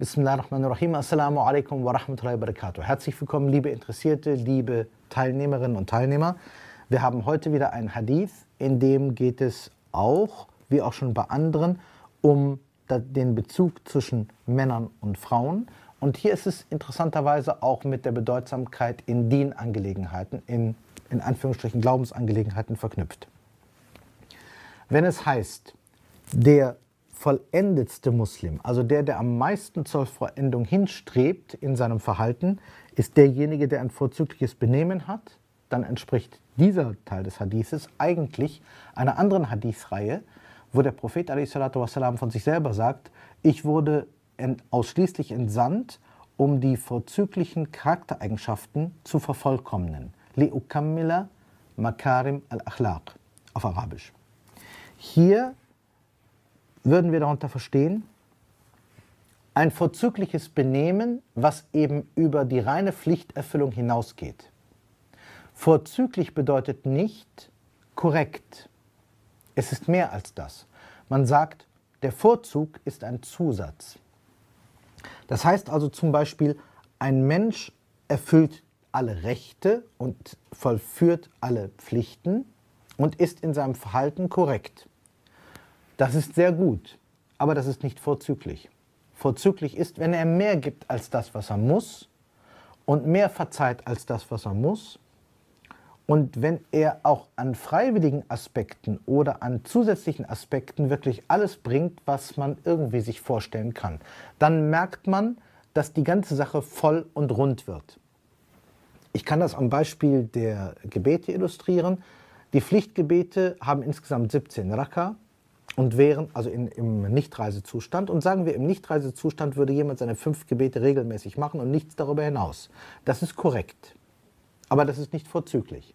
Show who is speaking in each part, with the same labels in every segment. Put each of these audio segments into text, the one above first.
Speaker 1: Bismillahirrahmanirrahim. Assalamu alaikum wa rahmatullahi wa barakatuh. Herzlich willkommen, liebe Interessierte, liebe Teilnehmerinnen und Teilnehmer. Wir haben heute wieder einen Hadith, in dem geht es auch, wie auch schon bei anderen, um den Bezug zwischen Männern und Frauen. Und hier ist es interessanterweise auch mit der Bedeutsamkeit in Dienangelegenheiten, in, in Anführungsstrichen Glaubensangelegenheiten verknüpft. Wenn es heißt, der vollendetste Muslim, also der, der am meisten zur Vollendung hinstrebt in seinem Verhalten, ist derjenige, der ein vorzügliches Benehmen hat, dann entspricht dieser Teil des Hadithes eigentlich einer anderen Hadithreihe, wo der Prophet wassalam, von sich selber sagt, ich wurde ausschließlich entsandt, um die vorzüglichen Charaktereigenschaften zu vervollkommnen. Li'ukammila makarim al-akhlaq auf Arabisch. Hier würden wir darunter verstehen, ein vorzügliches Benehmen, was eben über die reine Pflichterfüllung hinausgeht. Vorzüglich bedeutet nicht korrekt. Es ist mehr als das. Man sagt, der Vorzug ist ein Zusatz. Das heißt also zum Beispiel, ein Mensch erfüllt alle Rechte und vollführt alle Pflichten und ist in seinem Verhalten korrekt. Das ist sehr gut, aber das ist nicht vorzüglich. Vorzüglich ist, wenn er mehr gibt als das, was er muss und mehr verzeiht als das, was er muss. Und wenn er auch an freiwilligen Aspekten oder an zusätzlichen Aspekten wirklich alles bringt, was man irgendwie sich vorstellen kann, dann merkt man, dass die ganze Sache voll und rund wird. Ich kann das am Beispiel der Gebete illustrieren. Die Pflichtgebete haben insgesamt 17 Raka und wären also in, im Nichtreisezustand. Und sagen wir, im Nichtreisezustand würde jemand seine fünf Gebete regelmäßig machen und nichts darüber hinaus. Das ist korrekt. Aber das ist nicht vorzüglich.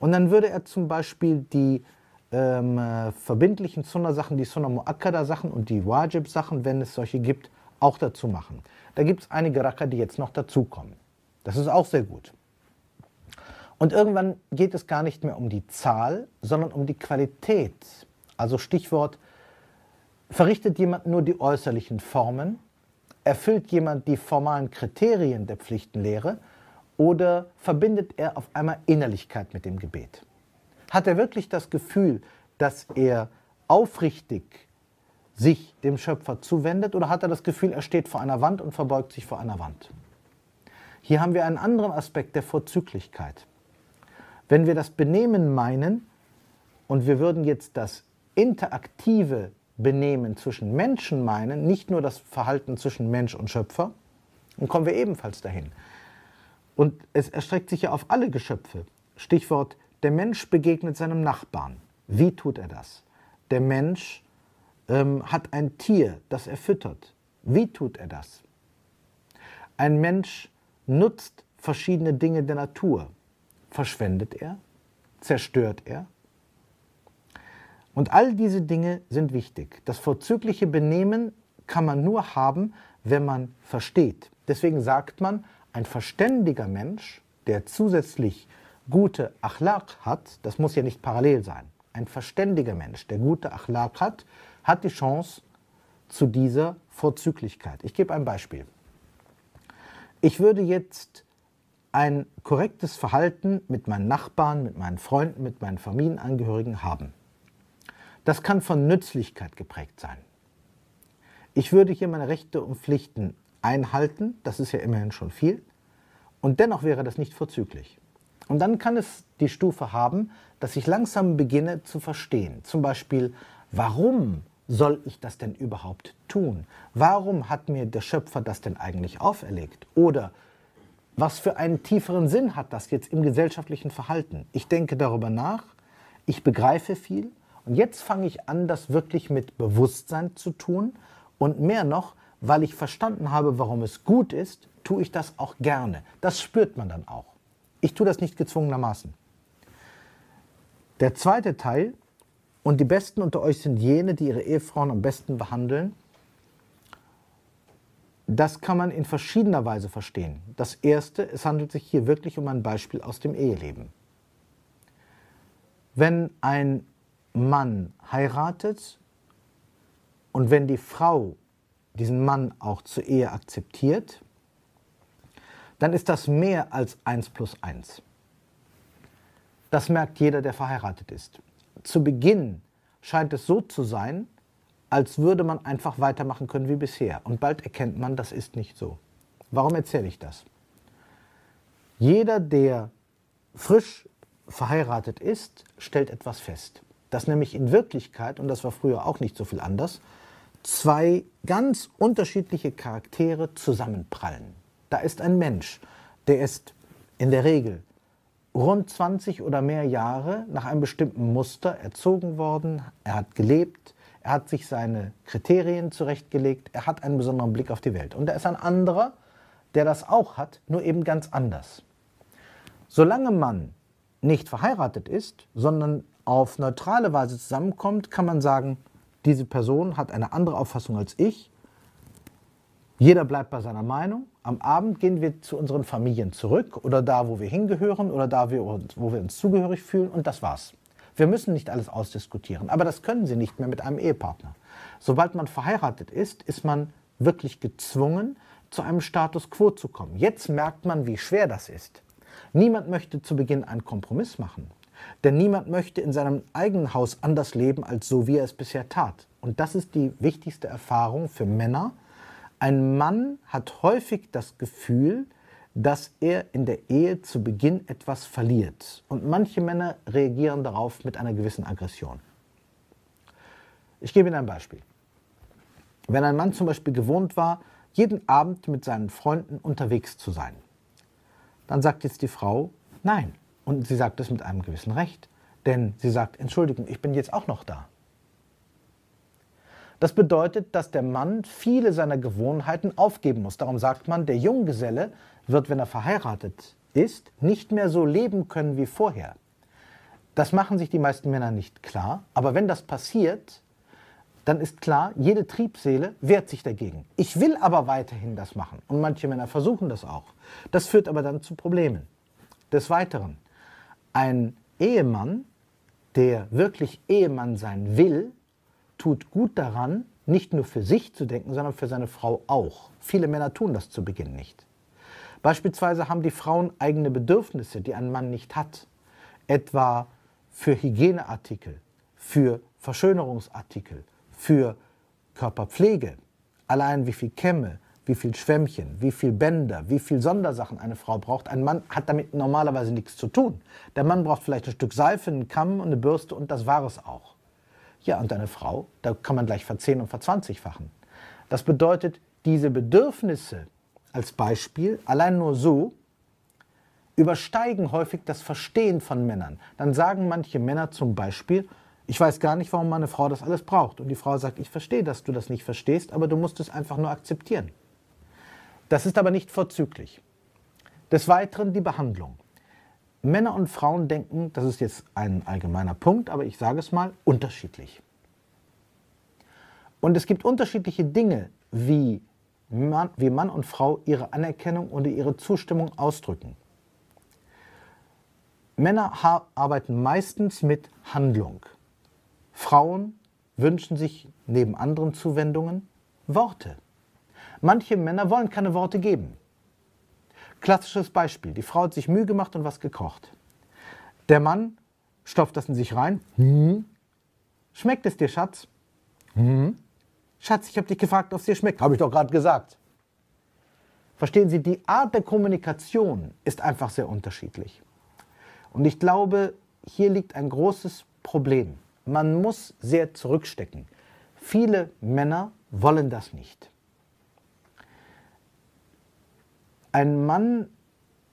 Speaker 1: Und dann würde er zum Beispiel die ähm, verbindlichen Sunnah-Sachen, die Sunnah Mu'akkada-Sachen und die Wajib-Sachen, wenn es solche gibt, auch dazu machen. Da gibt es einige Raka, die jetzt noch dazukommen. Das ist auch sehr gut. Und irgendwann geht es gar nicht mehr um die Zahl, sondern um die Qualität also Stichwort, verrichtet jemand nur die äußerlichen Formen, erfüllt jemand die formalen Kriterien der Pflichtenlehre oder verbindet er auf einmal Innerlichkeit mit dem Gebet? Hat er wirklich das Gefühl, dass er aufrichtig sich dem Schöpfer zuwendet oder hat er das Gefühl, er steht vor einer Wand und verbeugt sich vor einer Wand? Hier haben wir einen anderen Aspekt der Vorzüglichkeit. Wenn wir das Benehmen meinen und wir würden jetzt das interaktive Benehmen zwischen Menschen meinen, nicht nur das Verhalten zwischen Mensch und Schöpfer, dann kommen wir ebenfalls dahin. Und es erstreckt sich ja auf alle Geschöpfe. Stichwort, der Mensch begegnet seinem Nachbarn. Wie tut er das? Der Mensch ähm, hat ein Tier, das er füttert. Wie tut er das? Ein Mensch nutzt verschiedene Dinge der Natur. Verschwendet er? Zerstört er? Und all diese Dinge sind wichtig. Das vorzügliche Benehmen kann man nur haben, wenn man versteht. Deswegen sagt man, ein verständiger Mensch, der zusätzlich gute Achlaq hat, das muss ja nicht parallel sein, ein verständiger Mensch, der gute Achlaq hat, hat die Chance zu dieser Vorzüglichkeit. Ich gebe ein Beispiel. Ich würde jetzt ein korrektes Verhalten mit meinen Nachbarn, mit meinen Freunden, mit meinen Familienangehörigen haben. Das kann von Nützlichkeit geprägt sein. Ich würde hier meine Rechte und Pflichten einhalten, das ist ja immerhin schon viel, und dennoch wäre das nicht vorzüglich. Und dann kann es die Stufe haben, dass ich langsam beginne zu verstehen. Zum Beispiel, warum soll ich das denn überhaupt tun? Warum hat mir der Schöpfer das denn eigentlich auferlegt? Oder was für einen tieferen Sinn hat das jetzt im gesellschaftlichen Verhalten? Ich denke darüber nach, ich begreife viel und jetzt fange ich an, das wirklich mit Bewusstsein zu tun und mehr noch, weil ich verstanden habe, warum es gut ist, tue ich das auch gerne. Das spürt man dann auch. Ich tue das nicht gezwungenermaßen. Der zweite Teil, und die Besten unter euch sind jene, die ihre Ehefrauen am besten behandeln, das kann man in verschiedener Weise verstehen. Das erste, es handelt sich hier wirklich um ein Beispiel aus dem Eheleben. Wenn ein Mann heiratet und wenn die Frau diesen Mann auch zur Ehe akzeptiert, dann ist das mehr als 1 plus 1. Das merkt jeder, der verheiratet ist. Zu Beginn scheint es so zu sein, als würde man einfach weitermachen können wie bisher. Und bald erkennt man, das ist nicht so. Warum erzähle ich das? Jeder, der frisch verheiratet ist, stellt etwas fest. Dass nämlich in Wirklichkeit, und das war früher auch nicht so viel anders, zwei ganz unterschiedliche Charaktere zusammenprallen. Da ist ein Mensch, der ist in der Regel rund 20 oder mehr Jahre nach einem bestimmten Muster erzogen worden, er hat gelebt, er hat sich seine Kriterien zurechtgelegt, er hat einen besonderen Blick auf die Welt. Und da ist ein anderer, der das auch hat, nur eben ganz anders. Solange man nicht verheiratet ist, sondern auf neutrale Weise zusammenkommt, kann man sagen, diese Person hat eine andere Auffassung als ich. Jeder bleibt bei seiner Meinung. Am Abend gehen wir zu unseren Familien zurück oder da, wo wir hingehören oder da, wo wir uns zugehörig fühlen und das war's. Wir müssen nicht alles ausdiskutieren, aber das können Sie nicht mehr mit einem Ehepartner. Sobald man verheiratet ist, ist man wirklich gezwungen, zu einem Status quo zu kommen. Jetzt merkt man, wie schwer das ist. Niemand möchte zu Beginn einen Kompromiss machen, denn niemand möchte in seinem eigenen Haus anders leben, als so wie er es bisher tat. Und das ist die wichtigste Erfahrung für Männer. Ein Mann hat häufig das Gefühl, dass er in der Ehe zu Beginn etwas verliert. Und manche Männer reagieren darauf mit einer gewissen Aggression. Ich gebe Ihnen ein Beispiel. Wenn ein Mann zum Beispiel gewohnt war, jeden Abend mit seinen Freunden unterwegs zu sein, dann sagt jetzt die Frau nein. Und sie sagt es mit einem gewissen Recht. Denn sie sagt, Entschuldigung, ich bin jetzt auch noch da. Das bedeutet, dass der Mann viele seiner Gewohnheiten aufgeben muss. Darum sagt man, der Junggeselle wird, wenn er verheiratet ist, nicht mehr so leben können wie vorher. Das machen sich die meisten Männer nicht klar. Aber wenn das passiert, dann ist klar, jede Triebseele wehrt sich dagegen. Ich will aber weiterhin das machen. Und manche Männer versuchen das auch. Das führt aber dann zu Problemen. Des Weiteren, ein Ehemann, der wirklich Ehemann sein will, tut gut daran, nicht nur für sich zu denken, sondern für seine Frau auch. Viele Männer tun das zu Beginn nicht. Beispielsweise haben die Frauen eigene Bedürfnisse, die ein Mann nicht hat. Etwa für Hygieneartikel, für Verschönerungsartikel, für Körperpflege. Allein wie viel Kämme, wie viel Schwämmchen, wie viel Bänder, wie viel Sondersachen eine Frau braucht. Ein Mann hat damit normalerweise nichts zu tun. Der Mann braucht vielleicht ein Stück Seife, einen Kamm und eine Bürste und das war es auch. Ja, und eine Frau, da kann man gleich verzehn- und verzwanzigfachen. Das bedeutet, diese Bedürfnisse als Beispiel, allein nur so, übersteigen häufig das Verstehen von Männern. Dann sagen manche Männer zum Beispiel, ich weiß gar nicht, warum meine Frau das alles braucht. Und die Frau sagt, ich verstehe, dass du das nicht verstehst, aber du musst es einfach nur akzeptieren. Das ist aber nicht vorzüglich. Des Weiteren die Behandlung. Männer und Frauen denken, das ist jetzt ein allgemeiner Punkt, aber ich sage es mal, unterschiedlich. Und es gibt unterschiedliche Dinge, wie Mann, wie Mann und Frau ihre Anerkennung oder ihre Zustimmung ausdrücken. Männer arbeiten meistens mit Handlung. Frauen wünschen sich neben anderen Zuwendungen Worte. Manche Männer wollen keine Worte geben. Klassisches Beispiel. Die Frau hat sich Mühe gemacht und was gekocht. Der Mann stopft das in sich rein. Hm. Schmeckt es dir, Schatz? Hm. Schatz, ich habe dich gefragt, ob es dir schmeckt. Habe ich doch gerade gesagt. Verstehen Sie, die Art der Kommunikation ist einfach sehr unterschiedlich. Und ich glaube, hier liegt ein großes Problem. Man muss sehr zurückstecken. Viele Männer wollen das nicht. Ein Mann,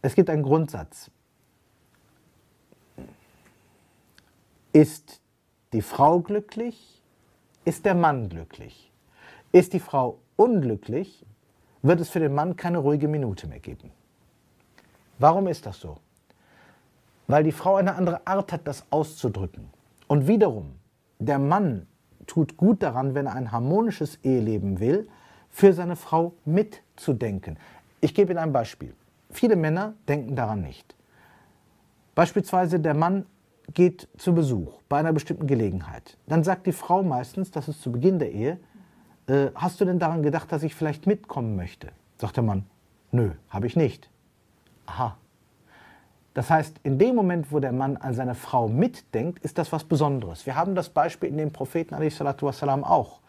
Speaker 1: es gibt einen Grundsatz. Ist die Frau glücklich, ist der Mann glücklich. Ist die Frau unglücklich, wird es für den Mann keine ruhige Minute mehr geben. Warum ist das so? Weil die Frau eine andere Art hat, das auszudrücken. Und wiederum, der Mann tut gut daran, wenn er ein harmonisches Eheleben will, für seine Frau mitzudenken. Ich gebe Ihnen ein Beispiel. Viele Männer denken daran nicht. Beispielsweise der Mann geht zu Besuch bei einer bestimmten Gelegenheit. Dann sagt die Frau meistens, das ist zu Beginn der Ehe, äh, hast du denn daran gedacht, dass ich vielleicht mitkommen möchte? Sagt der Mann, nö, habe ich nicht. Aha. Das heißt, in dem Moment, wo der Mann an seine Frau mitdenkt, ist das was Besonderes. Wir haben das Beispiel in dem Propheten wassalam, auch.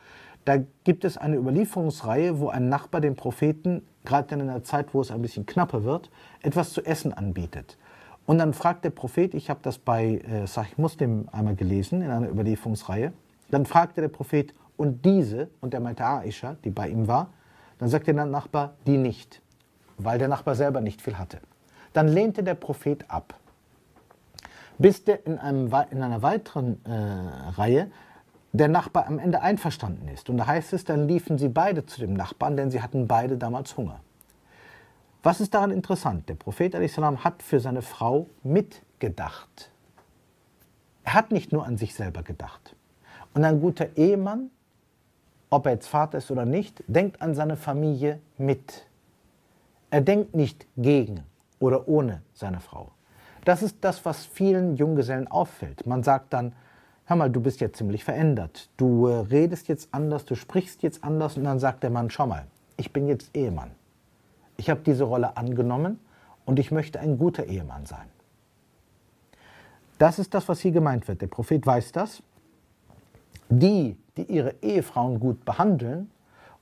Speaker 1: Da gibt es eine Überlieferungsreihe, wo ein Nachbar dem Propheten, gerade in einer Zeit, wo es ein bisschen knapper wird, etwas zu essen anbietet. Und dann fragt der Prophet, ich habe das bei äh, Sahih Muslim einmal gelesen in einer Überlieferungsreihe, dann fragte der Prophet, und diese, und er meinte Aisha, die bei ihm war, dann sagte der Nachbar, die nicht, weil der Nachbar selber nicht viel hatte. Dann lehnte der Prophet ab, bis der in, einem, in einer weiteren äh, Reihe der Nachbar am Ende einverstanden ist. Und da heißt es, dann liefen sie beide zu dem Nachbarn, denn sie hatten beide damals Hunger. Was ist daran interessant? Der Prophet hat für seine Frau mitgedacht. Er hat nicht nur an sich selber gedacht. Und ein guter Ehemann, ob er jetzt Vater ist oder nicht, denkt an seine Familie mit. Er denkt nicht gegen oder ohne seine Frau. Das ist das, was vielen Junggesellen auffällt. Man sagt dann, hör mal, du bist jetzt ziemlich verändert. Du äh, redest jetzt anders, du sprichst jetzt anders und dann sagt der Mann, schau mal, ich bin jetzt Ehemann. Ich habe diese Rolle angenommen und ich möchte ein guter Ehemann sein. Das ist das, was hier gemeint wird. Der Prophet weiß das. Die, die ihre Ehefrauen gut behandeln,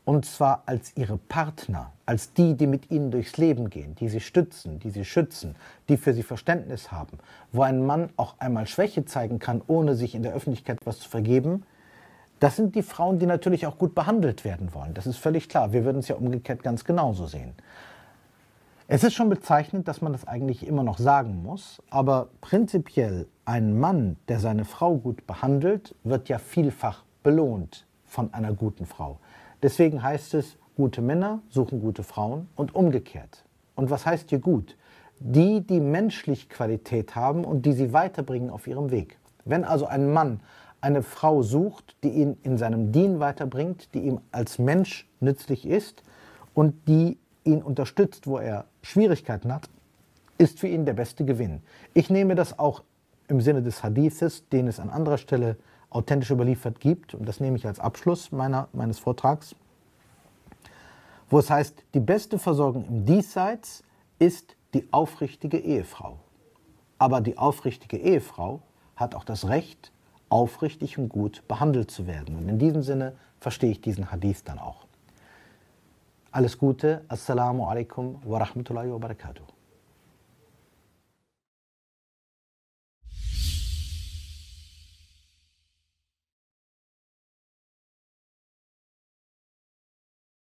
Speaker 1: und zwar als ihre Partner, als die, die mit ihnen durchs Leben gehen, die sie stützen, die sie schützen, die für sie Verständnis haben, wo ein Mann auch einmal Schwäche zeigen kann, ohne sich in der Öffentlichkeit was zu vergeben, das sind die Frauen, die natürlich auch gut behandelt werden wollen. Das ist völlig klar. Wir würden es ja umgekehrt ganz genauso sehen. Es ist schon bezeichnend, dass man das eigentlich immer noch sagen muss, aber prinzipiell ein Mann, der seine Frau gut behandelt, wird ja vielfach belohnt von einer guten Frau. Deswegen heißt es, gute Männer suchen gute Frauen und umgekehrt. Und was heißt hier gut? Die, die menschlich Qualität haben und die sie weiterbringen auf ihrem Weg. Wenn also ein Mann eine Frau sucht, die ihn in seinem Dien weiterbringt, die ihm als Mensch nützlich ist und die ihn unterstützt, wo er Schwierigkeiten hat, ist für ihn der beste Gewinn. Ich nehme das auch im Sinne des Hadithes, den es an anderer Stelle authentisch überliefert gibt, und das nehme ich als Abschluss meiner, meines Vortrags, wo es heißt, die beste Versorgung im Diesseits ist die aufrichtige Ehefrau. Aber die aufrichtige Ehefrau hat auch das Recht, aufrichtig und gut behandelt zu werden. Und in diesem Sinne verstehe ich diesen Hadith dann auch. Alles Gute, Assalamu alaikum wa rahmatullahi wa barakatuh.